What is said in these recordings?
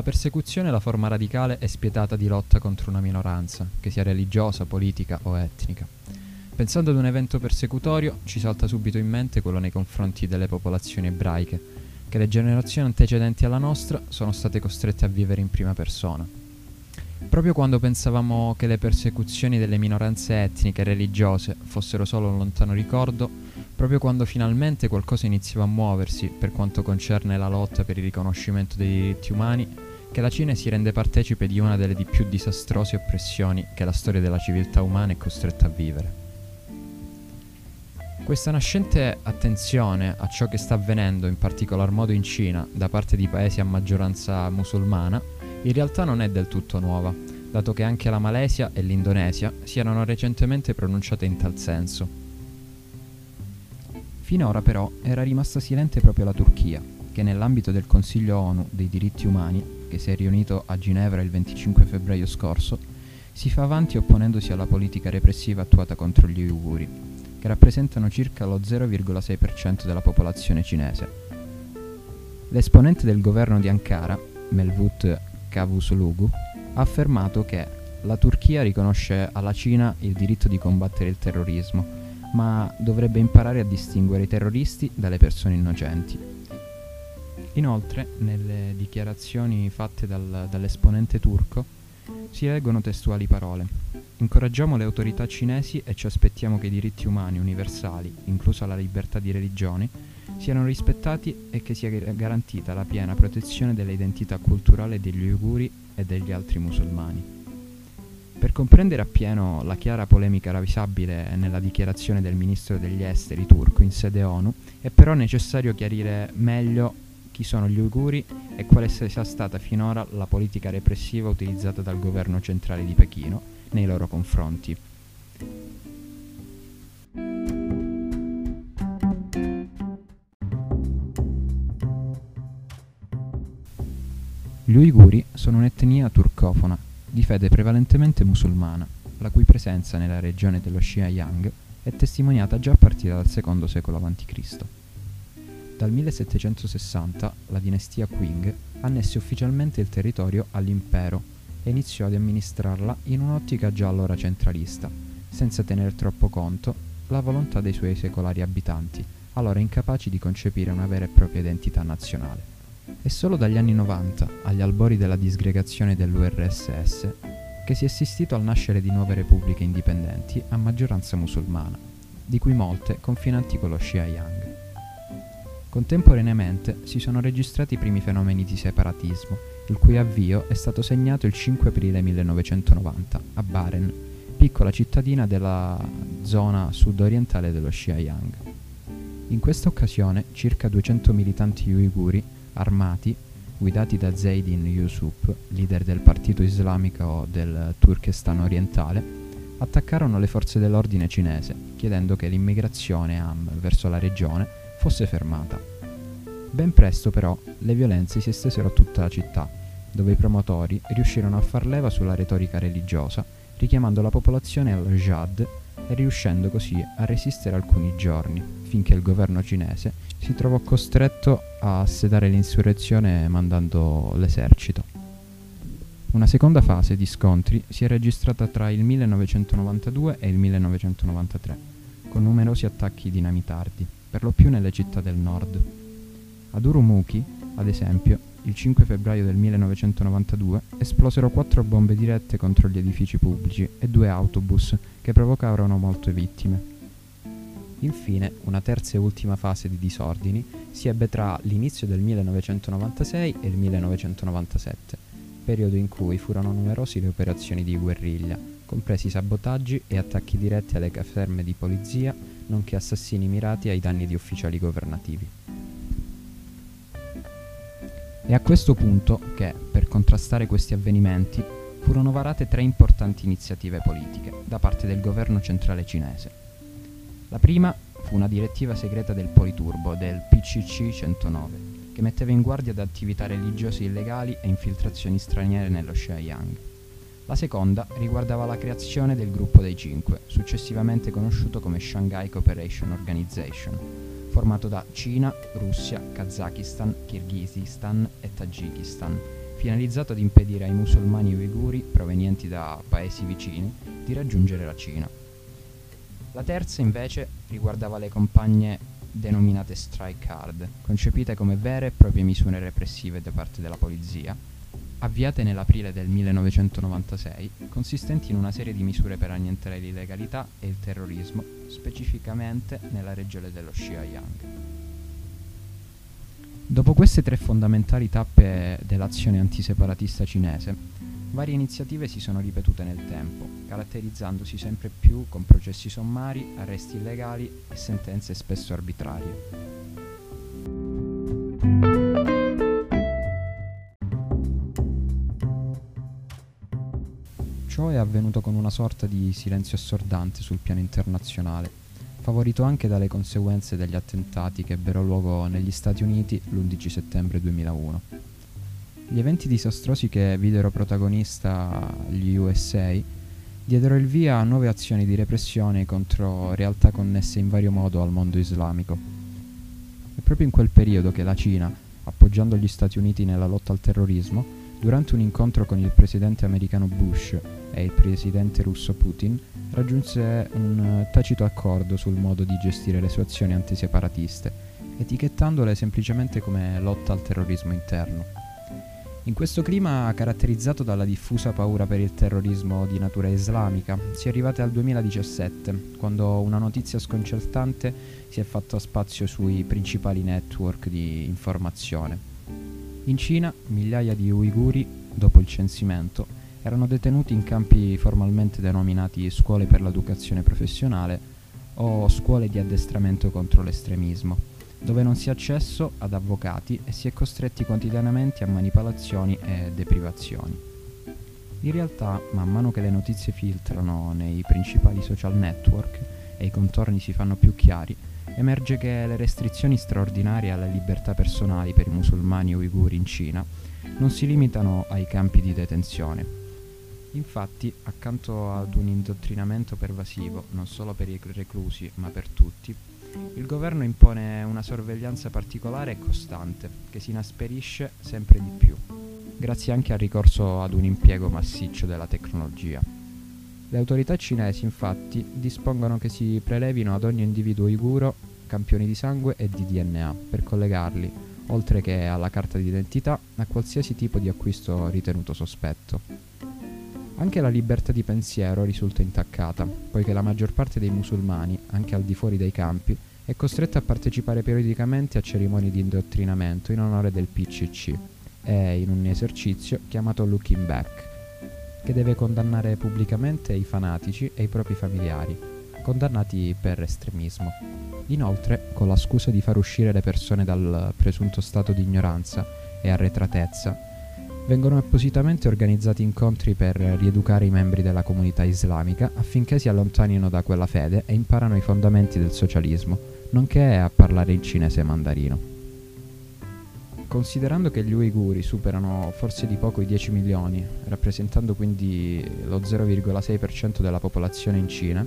La persecuzione è la forma radicale e spietata di lotta contro una minoranza, che sia religiosa, politica o etnica. Pensando ad un evento persecutorio, ci salta subito in mente quello nei confronti delle popolazioni ebraiche, che le generazioni antecedenti alla nostra sono state costrette a vivere in prima persona. Proprio quando pensavamo che le persecuzioni delle minoranze etniche e religiose fossero solo un lontano ricordo, proprio quando finalmente qualcosa iniziava a muoversi per quanto concerne la lotta per il riconoscimento dei diritti umani, che la Cina si rende partecipe di una delle di più disastrose oppressioni che la storia della civiltà umana è costretta a vivere. Questa nascente attenzione a ciò che sta avvenendo in particolar modo in Cina da parte di paesi a maggioranza musulmana in realtà non è del tutto nuova, dato che anche la Malesia e l'Indonesia si erano recentemente pronunciate in tal senso. Finora però era rimasta silente proprio la Turchia, che nell'ambito del Consiglio ONU dei diritti umani, che si è riunito a Ginevra il 25 febbraio scorso, si fa avanti opponendosi alla politica repressiva attuata contro gli uiguri, che rappresentano circa lo 0,6% della popolazione cinese. L'esponente del governo di Ankara, Melvut Cavusoglu, ha affermato che la Turchia riconosce alla Cina il diritto di combattere il terrorismo, ma dovrebbe imparare a distinguere i terroristi dalle persone innocenti. Inoltre, nelle dichiarazioni fatte dal, dall'esponente turco, si leggono testuali parole. Incoraggiamo le autorità cinesi e ci aspettiamo che i diritti umani universali, inclusa la libertà di religione, siano rispettati e che sia garantita la piena protezione delle identità culturali degli uiguri e degli altri musulmani. Per comprendere appieno la chiara polemica ravvisabile nella dichiarazione del ministro degli esteri turco in sede ONU, è però necessario chiarire meglio chi sono gli uiguri e quale sia stata finora la politica repressiva utilizzata dal governo centrale di Pechino nei loro confronti. Gli uiguri sono un'etnia turcofona, di fede prevalentemente musulmana, la cui presenza nella regione dello Xinjiang è testimoniata già a partire dal secondo secolo a.C. Dal 1760 la dinastia Qing annesse ufficialmente il territorio all'impero e iniziò ad amministrarla in un'ottica già allora centralista, senza tener troppo conto la volontà dei suoi secolari abitanti, allora incapaci di concepire una vera e propria identità nazionale. È solo dagli anni 90, agli albori della disgregazione dell'URSS, che si è assistito al nascere di nuove repubbliche indipendenti a maggioranza musulmana, di cui molte confinanti con lo Xinjiang. Contemporaneamente si sono registrati i primi fenomeni di separatismo, il cui avvio è stato segnato il 5 aprile 1990 a Baren, piccola cittadina della zona sud-orientale dello Xinjiang. In questa occasione circa 200 militanti uiguri armati, guidati da Zaydin Yusuf, leader del partito islamico del Turkestan orientale, attaccarono le forze dell'ordine cinese, chiedendo che l'immigrazione AM verso la regione fosse fermata. Ben presto però le violenze si estesero a tutta la città, dove i promotori riuscirono a far leva sulla retorica religiosa, richiamando la popolazione al jihad e riuscendo così a resistere alcuni giorni, finché il governo cinese si trovò costretto a sedare l'insurrezione mandando l'esercito. Una seconda fase di scontri si è registrata tra il 1992 e il 1993, con numerosi attacchi dinamitardi, per lo più nelle città del nord. Ad Urumqi, ad esempio, il 5 febbraio del 1992 esplosero quattro bombe dirette contro gli edifici pubblici e due autobus che provocarono molte vittime. Infine, una terza e ultima fase di disordini si ebbe tra l'inizio del 1996 e il 1997, periodo in cui furono numerose le operazioni di guerriglia, compresi sabotaggi e attacchi diretti alle caserme di polizia, nonché assassini mirati ai danni di ufficiali governativi. È a questo punto che, per contrastare questi avvenimenti, furono varate tre importanti iniziative politiche da parte del governo centrale cinese. La prima fu una direttiva segreta del Politurbo del PCC 109, che metteva in guardia da attività religiose illegali e infiltrazioni straniere nello Xiaoyang. La seconda riguardava la creazione del gruppo dei cinque, successivamente conosciuto come Shanghai Cooperation Organization, formato da Cina, Russia, Kazakistan, Kirghizistan e Tagikistan, finalizzato ad impedire ai musulmani uiguri provenienti da paesi vicini di raggiungere la Cina. La terza invece riguardava le compagne denominate strike hard, concepite come vere e proprie misure repressive da parte della polizia, avviate nell'aprile del 1996, consistenti in una serie di misure per annientare l'illegalità e il terrorismo, specificamente nella regione dello Xinjiang. Dopo queste tre fondamentali tappe dell'azione antiseparatista cinese, Varie iniziative si sono ripetute nel tempo, caratterizzandosi sempre più con processi sommari, arresti illegali e sentenze spesso arbitrarie. Ciò è avvenuto con una sorta di silenzio assordante sul piano internazionale, favorito anche dalle conseguenze degli attentati che ebbero luogo negli Stati Uniti l'11 settembre 2001. Gli eventi disastrosi che videro protagonista gli USA diedero il via a nuove azioni di repressione contro realtà connesse in vario modo al mondo islamico. È proprio in quel periodo che la Cina, appoggiando gli Stati Uniti nella lotta al terrorismo, durante un incontro con il presidente americano Bush e il presidente russo Putin, raggiunse un tacito accordo sul modo di gestire le sue azioni antiseparatiste, etichettandole semplicemente come lotta al terrorismo interno. In questo clima caratterizzato dalla diffusa paura per il terrorismo di natura islamica, si è arrivati al 2017, quando una notizia sconcertante si è fatta spazio sui principali network di informazione. In Cina, migliaia di uiguri, dopo il censimento, erano detenuti in campi formalmente denominati scuole per l'educazione professionale o scuole di addestramento contro l'estremismo dove non si ha accesso ad avvocati e si è costretti quotidianamente a manipolazioni e deprivazioni. In realtà, man mano che le notizie filtrano nei principali social network e i contorni si fanno più chiari, emerge che le restrizioni straordinarie alle libertà personali per i musulmani uiguri in Cina non si limitano ai campi di detenzione. Infatti, accanto ad un indottrinamento pervasivo, non solo per i reclusi, ma per tutti, il governo impone una sorveglianza particolare e costante, che si inasperisce sempre di più, grazie anche al ricorso ad un impiego massiccio della tecnologia. Le autorità cinesi infatti dispongono che si prelevino ad ogni individuo uiguro campioni di sangue e di DNA per collegarli, oltre che alla carta d'identità, a qualsiasi tipo di acquisto ritenuto sospetto. Anche la libertà di pensiero risulta intaccata, poiché la maggior parte dei musulmani, anche al di fuori dei campi, è costretta a partecipare periodicamente a cerimonie di indottrinamento in onore del PCC e in un esercizio chiamato Looking Back, che deve condannare pubblicamente i fanatici e i propri familiari, condannati per estremismo. Inoltre, con la scusa di far uscire le persone dal presunto stato di ignoranza e arretratezza, vengono appositamente organizzati incontri per rieducare i membri della comunità islamica affinché si allontanino da quella fede e imparano i fondamenti del socialismo, nonché a parlare in cinese mandarino. Considerando che gli uiguri superano forse di poco i 10 milioni, rappresentando quindi lo 0,6% della popolazione in Cina,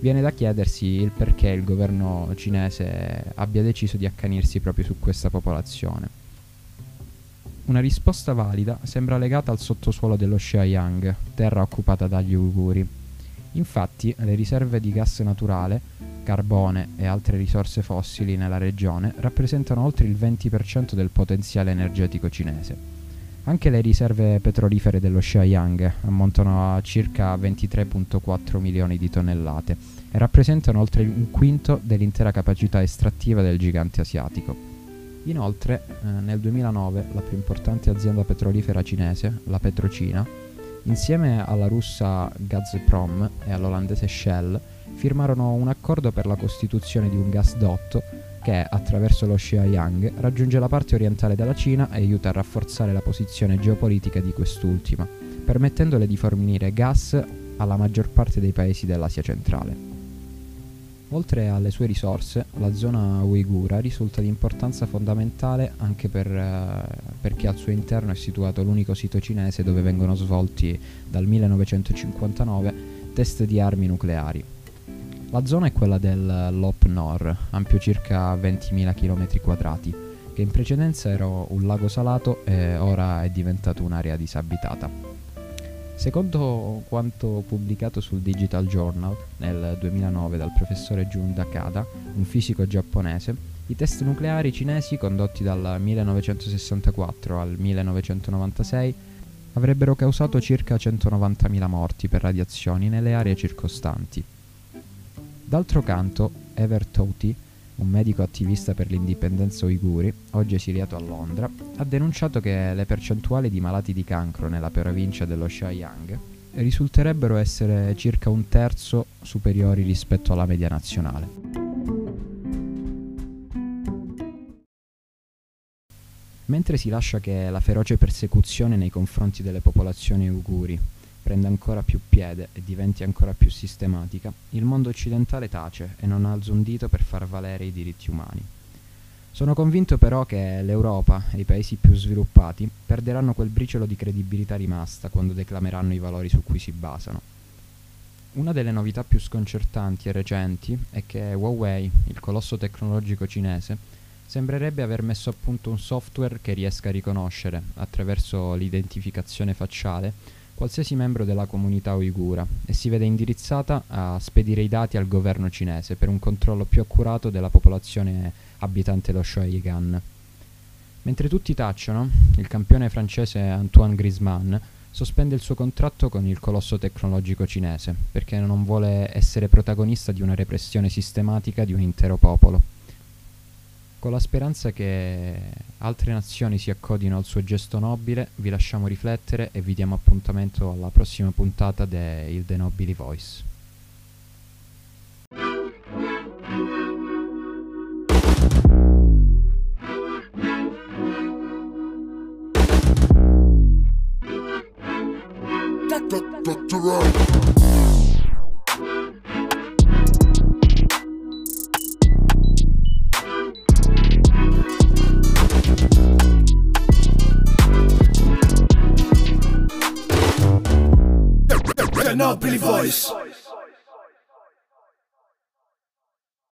viene da chiedersi il perché il governo cinese abbia deciso di accanirsi proprio su questa popolazione. Una risposta valida sembra legata al sottosuolo dello Xiaoyang, terra occupata dagli uiguri. Infatti, le riserve di gas naturale, carbone e altre risorse fossili nella regione rappresentano oltre il 20% del potenziale energetico cinese. Anche le riserve petrolifere dello Xiaoyang ammontano a circa 23.4 milioni di tonnellate e rappresentano oltre un quinto dell'intera capacità estrattiva del gigante asiatico. Inoltre, eh, nel 2009 la più importante azienda petrolifera cinese, la Petrocina, insieme alla russa Gazprom e all'olandese Shell, firmarono un accordo per la costituzione di un gasdotto che, attraverso lo Xiaoyang, raggiunge la parte orientale della Cina e aiuta a rafforzare la posizione geopolitica di quest'ultima, permettendole di fornire gas alla maggior parte dei paesi dell'Asia centrale. Oltre alle sue risorse, la zona uigura risulta di importanza fondamentale anche per, eh, perché al suo interno è situato l'unico sito cinese dove vengono svolti dal 1959 test di armi nucleari. La zona è quella del Lop Nor, ampio circa 20.000 km2, che in precedenza era un lago salato e ora è diventato un'area disabitata. Secondo quanto pubblicato sul Digital Journal nel 2009 dal professore Jun Takada, un fisico giapponese, i test nucleari cinesi condotti dal 1964 al 1996 avrebbero causato circa 190.000 morti per radiazioni nelle aree circostanti. D'altro canto, Ever Touti, un medico attivista per l'indipendenza uiguri, oggi esiliato a Londra, ha denunciato che le percentuali di malati di cancro nella provincia dello Xianyang risulterebbero essere circa un terzo superiori rispetto alla media nazionale. Mentre si lascia che la feroce persecuzione nei confronti delle popolazioni uiguri prenda ancora più piede e diventi ancora più sistematica, il mondo occidentale tace e non alza un dito per far valere i diritti umani. Sono convinto però che l'Europa e i paesi più sviluppati perderanno quel briciolo di credibilità rimasta quando declameranno i valori su cui si basano. Una delle novità più sconcertanti e recenti è che Huawei, il colosso tecnologico cinese, sembrerebbe aver messo a punto un software che riesca a riconoscere, attraverso l'identificazione facciale, qualsiasi membro della comunità uigura e si vede indirizzata a spedire i dati al governo cinese per un controllo più accurato della popolazione abitante lo Shoeigan. Mentre tutti tacciono, il campione francese Antoine Griezmann sospende il suo contratto con il colosso tecnologico cinese perché non vuole essere protagonista di una repressione sistematica di un intero popolo con la speranza che altre nazioni si accodino al suo gesto nobile, vi lasciamo riflettere e vi diamo appuntamento alla prossima puntata di Il The Nobili Voice. Dr. nobili voice